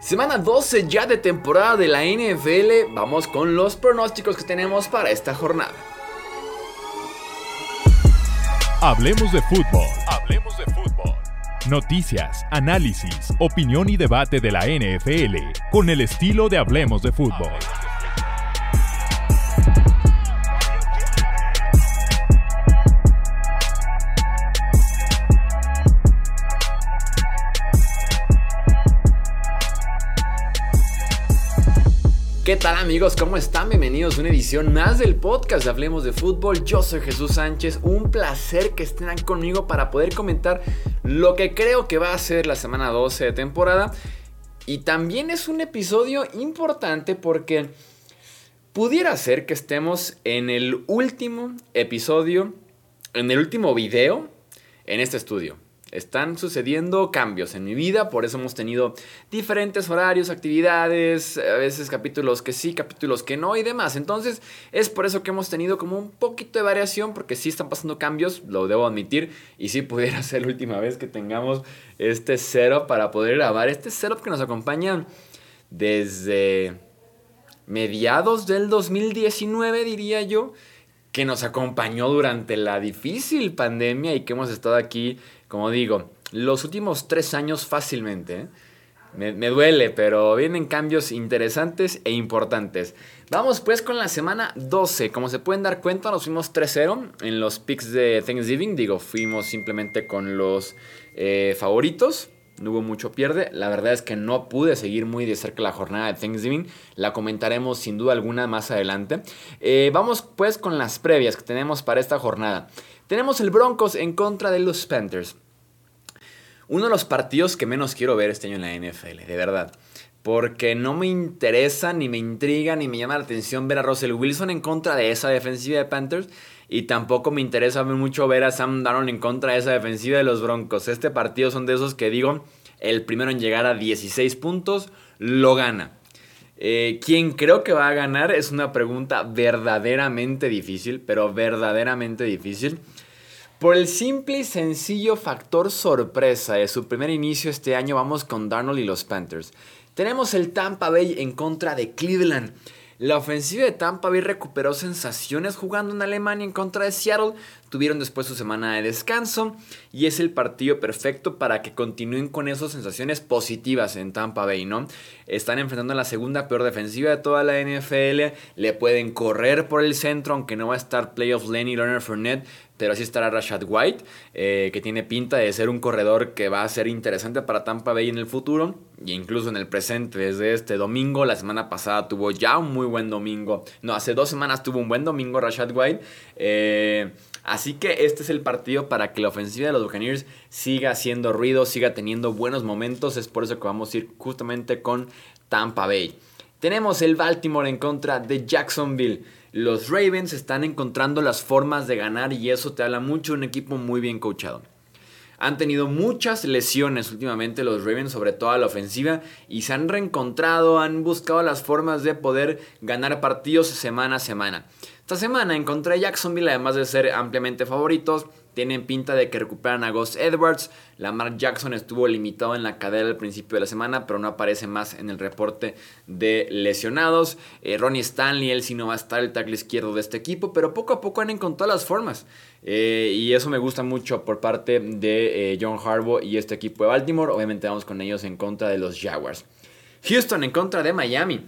Semana 12 ya de temporada de la NFL, vamos con los pronósticos que tenemos para esta jornada. Hablemos de fútbol. Hablemos de fútbol. Noticias, análisis, opinión y debate de la NFL con el estilo de Hablemos de fútbol. ¿Qué tal amigos? ¿Cómo están? Bienvenidos a una edición más del podcast de Hablemos de Fútbol. Yo soy Jesús Sánchez. Un placer que estén conmigo para poder comentar lo que creo que va a ser la semana 12 de temporada. Y también es un episodio importante porque pudiera ser que estemos en el último episodio, en el último video en este estudio. Están sucediendo cambios en mi vida, por eso hemos tenido diferentes horarios, actividades, a veces capítulos que sí, capítulos que no y demás. Entonces es por eso que hemos tenido como un poquito de variación, porque sí están pasando cambios, lo debo admitir, y sí pudiera ser la última vez que tengamos este setup para poder grabar. Este setup que nos acompaña desde mediados del 2019, diría yo que nos acompañó durante la difícil pandemia y que hemos estado aquí como digo, los últimos tres años fácilmente. ¿eh? Me, duele, pero vienen cambios interesantes e importantes. Vamos pues con la semana 12. Como se pueden dar cuenta, nos fuimos 3-0 en los picks de Thanksgiving. Digo, fuimos simplemente con los eh, favoritos. No hubo mucho pierde. La verdad es que no pude seguir muy de cerca la jornada de Thanksgiving. La comentaremos sin duda alguna más adelante. Eh, vamos pues con las previas que tenemos para esta jornada. Tenemos el Broncos en contra de los Panthers. Uno de los partidos que menos quiero ver este año en la NFL, de verdad. Porque no me interesa, ni me intriga, ni me llama la atención ver a Russell Wilson en contra de esa defensiva de Panthers. Y tampoco me interesa mucho ver a Sam Darnold en contra de esa defensiva de los Broncos. Este partido son de esos que digo, el primero en llegar a 16 puntos lo gana. Eh, ¿Quién creo que va a ganar? Es una pregunta verdaderamente difícil, pero verdaderamente difícil. Por el simple y sencillo factor sorpresa de su primer inicio este año, vamos con Darnold y los Panthers. Tenemos el Tampa Bay en contra de Cleveland. La ofensiva de Tampa Bay recuperó sensaciones jugando en Alemania en contra de Seattle. Tuvieron después su semana de descanso y es el partido perfecto para que continúen con esas sensaciones positivas en Tampa Bay, ¿no? Están enfrentando a la segunda peor defensiva de toda la NFL. Le pueden correr por el centro, aunque no va a estar playoff Lenny Lerner Fournette pero así estará Rashad White, eh, que tiene pinta de ser un corredor que va a ser interesante para Tampa Bay en el futuro e incluso en el presente. Desde este domingo, la semana pasada tuvo ya un muy buen domingo. No, hace dos semanas tuvo un buen domingo Rashad White. Eh, así que este es el partido para que la ofensiva de los Buccaneers siga haciendo ruido, siga teniendo buenos momentos. Es por eso que vamos a ir justamente con Tampa Bay. Tenemos el Baltimore en contra de Jacksonville. Los Ravens están encontrando las formas de ganar y eso te habla mucho de un equipo muy bien coachado. Han tenido muchas lesiones últimamente los Ravens, sobre todo a la ofensiva, y se han reencontrado, han buscado las formas de poder ganar partidos semana a semana. Esta semana encontré Jacksonville, además de ser ampliamente favoritos, tienen pinta de que recuperan a Gus Edwards. Lamar Jackson estuvo limitado en la cadera al principio de la semana, pero no aparece más en el reporte de lesionados. Eh, Ronnie Stanley, él sí no va a estar el tackle izquierdo de este equipo, pero poco a poco han encontrado las formas. Eh, y eso me gusta mucho por parte de eh, John Harbaugh y este equipo de Baltimore. Obviamente vamos con ellos en contra de los Jaguars. Houston en contra de Miami.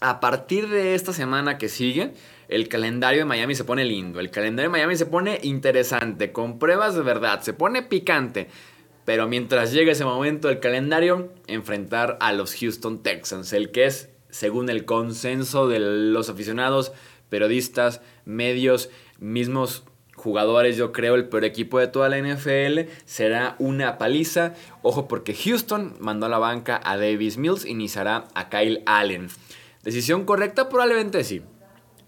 A partir de esta semana que sigue, el calendario de Miami se pone lindo, el calendario de Miami se pone interesante, con pruebas de verdad, se pone picante. Pero mientras llegue ese momento del calendario, enfrentar a los Houston Texans, el que es, según el consenso de los aficionados, periodistas, medios, mismos jugadores, yo creo, el peor equipo de toda la NFL, será una paliza. Ojo porque Houston mandó a la banca a Davis Mills, iniciará a Kyle Allen. ¿Decisión correcta? Probablemente sí.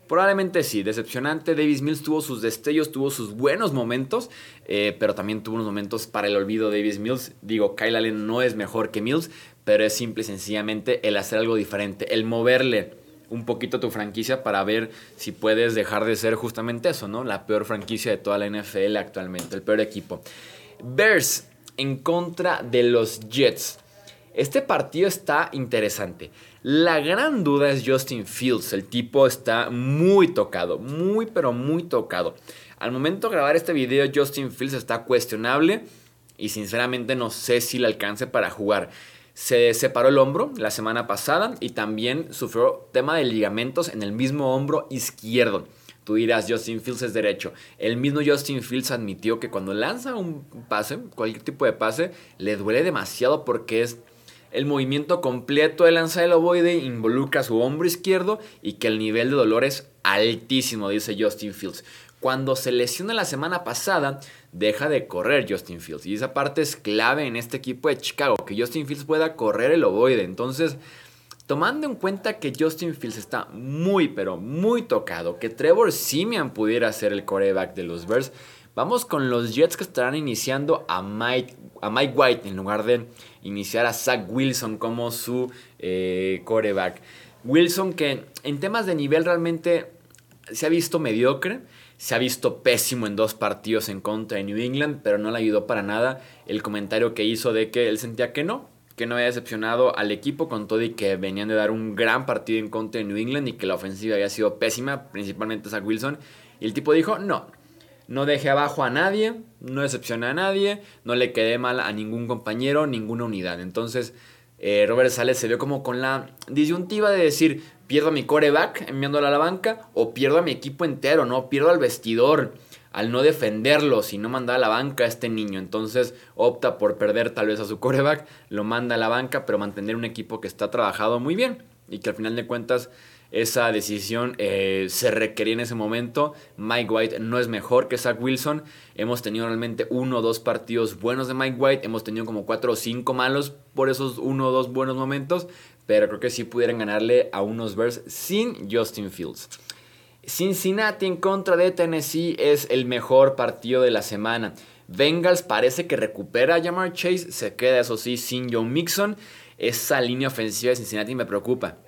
Probablemente sí, decepcionante. Davis Mills tuvo sus destellos, tuvo sus buenos momentos, eh, pero también tuvo unos momentos para el olvido Davis Mills. Digo, Kyle Allen no es mejor que Mills, pero es simple y sencillamente el hacer algo diferente, el moverle un poquito tu franquicia para ver si puedes dejar de ser justamente eso, ¿no? La peor franquicia de toda la NFL actualmente, el peor equipo. Bears en contra de los Jets. Este partido está interesante. La gran duda es Justin Fields. El tipo está muy tocado, muy pero muy tocado. Al momento de grabar este video, Justin Fields está cuestionable y sinceramente no sé si le alcance para jugar. Se separó el hombro la semana pasada y también sufrió tema de ligamentos en el mismo hombro izquierdo. Tú dirás, Justin Fields es derecho. El mismo Justin Fields admitió que cuando lanza un pase, cualquier tipo de pase, le duele demasiado porque es el movimiento completo del ovoide involucra su hombro izquierdo y que el nivel de dolor es altísimo, dice Justin Fields. Cuando se lesiona la semana pasada, deja de correr Justin Fields. Y esa parte es clave en este equipo de Chicago, que Justin Fields pueda correr el ovoide. Entonces, tomando en cuenta que Justin Fields está muy, pero muy tocado, que Trevor Simeon pudiera ser el coreback de los Bears, vamos con los Jets que estarán iniciando a Mike, a Mike White en lugar de iniciar a Zach Wilson como su eh, coreback. Wilson que en temas de nivel realmente se ha visto mediocre, se ha visto pésimo en dos partidos en contra de New England, pero no le ayudó para nada el comentario que hizo de que él sentía que no, que no había decepcionado al equipo con todo y que venían de dar un gran partido en contra de New England y que la ofensiva había sido pésima, principalmente Zach Wilson. Y el tipo dijo, no, no dejé abajo a nadie, no decepcioné a nadie, no le quedé mal a ningún compañero, ninguna unidad. Entonces, eh, Robert Sales se vio como con la disyuntiva de decir, pierdo a mi coreback enviándolo a la banca o pierdo a mi equipo entero, ¿no? Pierdo al vestidor al no defenderlo, si no manda a la banca a este niño. Entonces opta por perder tal vez a su coreback, lo manda a la banca, pero mantener un equipo que está trabajado muy bien y que al final de cuentas esa decisión eh, se requería en ese momento. Mike White no es mejor que Zach Wilson. Hemos tenido realmente uno o dos partidos buenos de Mike White. Hemos tenido como cuatro o cinco malos por esos uno o dos buenos momentos. Pero creo que sí pudieran ganarle a unos Bears sin Justin Fields. Cincinnati en contra de Tennessee es el mejor partido de la semana. Bengals parece que recupera a Jamar Chase. Se queda, eso sí, sin Joe Mixon. Esa línea ofensiva de Cincinnati me preocupa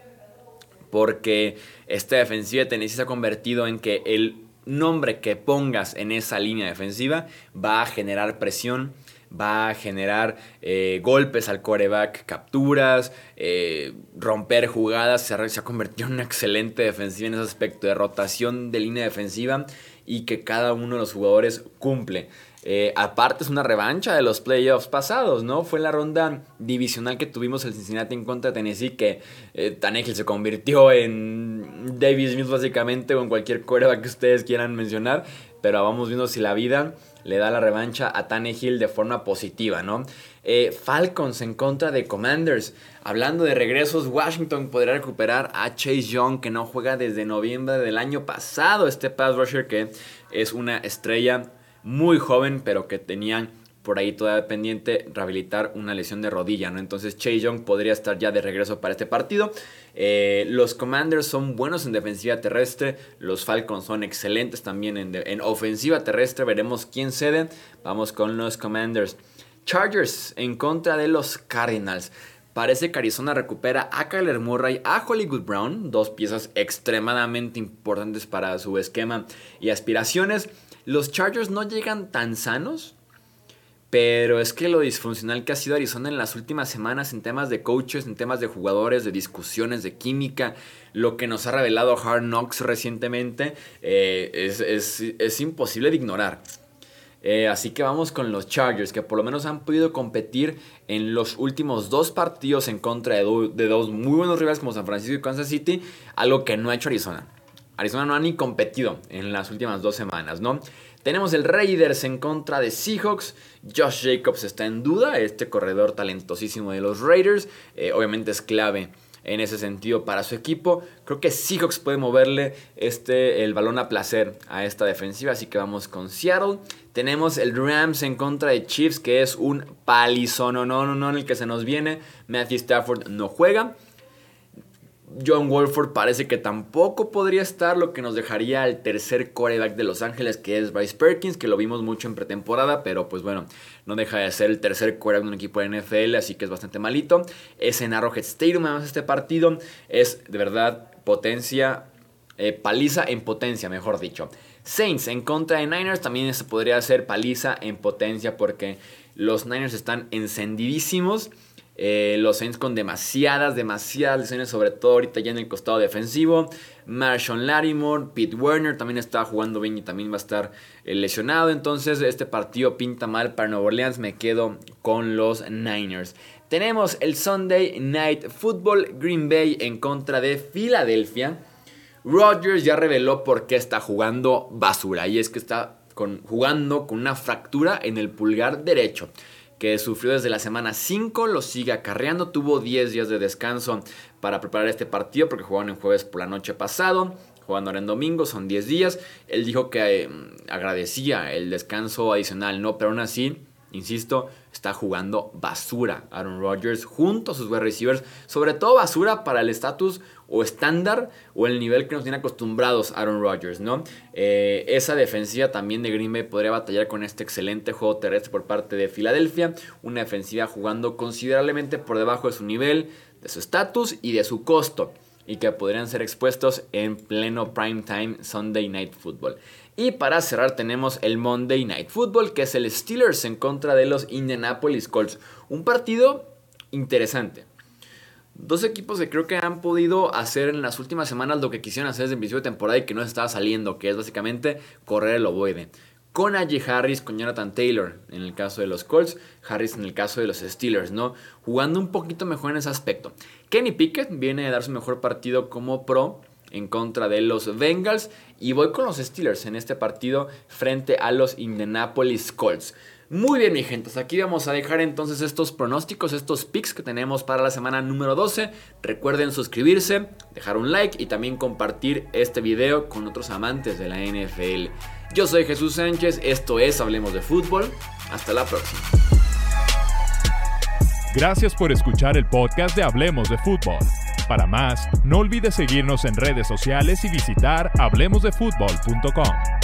porque esta defensiva de Tennessee se ha convertido en que el nombre que pongas en esa línea defensiva va a generar presión, va a generar eh, golpes al coreback, capturas, eh, romper jugadas. Se ha, se ha, convertido en una excelente defensiva en ese aspecto de rotación de línea defensiva y que cada uno de los jugadores cumple. Eh, aparte es una revancha de los playoffs pasados, ¿no? Fue la ronda divisional que tuvimos el Cincinnati en contra de Tennessee que eh, Tannehill se convirtió en Davis Smith básicamente o en cualquier cuerda que ustedes quieran mencionar. Pero vamos viendo si la vida le da la revancha a Tannehill de forma positiva, ¿no? Eh, Falcons en contra de Commanders. Hablando de regresos, Washington podrá recuperar a Chase Young que no juega desde noviembre del año pasado. Este pass rusher que es una estrella muy joven, pero que tenían por ahí todavía pendiente rehabilitar una lesión de rodilla, ¿no? Entonces Chase Young podría estar ya de regreso para este partido. Eh, los Commanders son buenos en defensiva terrestre, los Falcons son excelentes también en, en ofensiva terrestre, veremos quién cede. Vamos con los Commanders. Chargers en contra de los Cardinals. Parece que Arizona recupera a Kyler Murray, a Hollywood Brown, dos piezas extremadamente importantes para su esquema y aspiraciones. Los Chargers no llegan tan sanos, pero es que lo disfuncional que ha sido Arizona en las últimas semanas en temas de coaches, en temas de jugadores, de discusiones, de química, lo que nos ha revelado Hard Knocks recientemente, eh, es, imposible de ignorar. Eh, así que vamos con los Chargers, que por lo menos han podido competir en los últimos dos partidos en contra de, de dos muy buenos rivales como San Francisco y Kansas City, algo que no ha hecho Arizona. Arizona no ha ni competido en las últimas dos semanas, ¿no? Tenemos el Raiders en contra de Seahawks. Josh Jacobs está en duda, este corredor talentosísimo de los Raiders. Eh, obviamente es clave en ese sentido para su equipo. Creo que Seahawks puede moverle este, el balón a placer a esta defensiva, así que vamos con Seattle. Tenemos el Rams en contra de Chiefs, que es un palizón, no, no, no, en el que se nos viene. Matthew Stafford no juega. John Wolford parece que tampoco podría estar, lo que nos dejaría al tercer coreback de Los Ángeles, que es Bryce Perkins, que lo vimos mucho en pretemporada, pero pues bueno, no deja de ser el tercer coreback de un equipo de NFL, así que es bastante malito. Es en Arrowhead Stadium, además este partido es de verdad potencia, eh, paliza en potencia, mejor dicho. Saints en contra de Niners también se podría hacer paliza en potencia porque los Niners están encendidísimos Eh, los Saints con demasiadas, demasiadas lesiones, sobre todo ahorita ya en el costado defensivo. Marshall Larimore, Pete Werner también está jugando bien y también va a estar eh, lesionado. Entonces este partido pinta mal para Nueva Orleans. Me quedo con los Niners. Tenemos el Sunday Night Football Green Bay en contra de Filadelfia. Rodgers ya reveló por qué está jugando basura. Y es que está jugando con una fractura en el pulgar derecho que sufrió desde la semana 5, lo sigue acarreando, tuvo 10 días de descanso para preparar este partido porque jugaron en jueves por la noche pasado, jugando ahora en domingo, son 10 días, él dijo que eh, agradecía el descanso adicional, ¿no? Pero aún así, insisto, está jugando basura Aaron Rodgers junto a sus wide receivers, sobre todo basura para el estatus o estándar o el nivel que nos tiene acostumbrados Aaron Rodgers, ¿no? Eh, esa defensiva también de Green Bay podría batallar con este excelente juego terrestre por parte de Filadelfia, una defensiva jugando considerablemente por debajo de su nivel, de su estatus y de su costo y que podrían ser expuestos en pleno prime time Sunday Night Football. Y para cerrar tenemos el Monday Night Football, que es el Steelers en contra de los Indianapolis Colts. Un partido interesante. Dos equipos que creo que han podido hacer en las últimas semanas lo que quisieron hacer desde el principio de temporada y que no estaba saliendo, que es básicamente correr el ovoide. Con Najee Harris, con Jonathan Taylor en el caso de los Colts, Harris en el caso de los Steelers, ¿no? Jugando un poquito mejor en ese aspecto. Kenny Pickett viene a dar su mejor partido como pro en contra de los Bengals y voy con los Steelers en este partido frente a los Indianapolis Colts. Muy bien, mi gente, aquí vamos a dejar entonces estos pronósticos, estos picks que tenemos para la semana número 12. Recuerden suscribirse, dejar un like y también compartir este video con otros amantes de la NFL. Yo soy Jesús Sánchez, esto es Hablemos de Fútbol. Hasta la próxima. Gracias por escuchar el podcast de Hablemos de Fútbol. Para más, no olvides seguirnos en redes sociales y visitar hablemosdefutbol.com.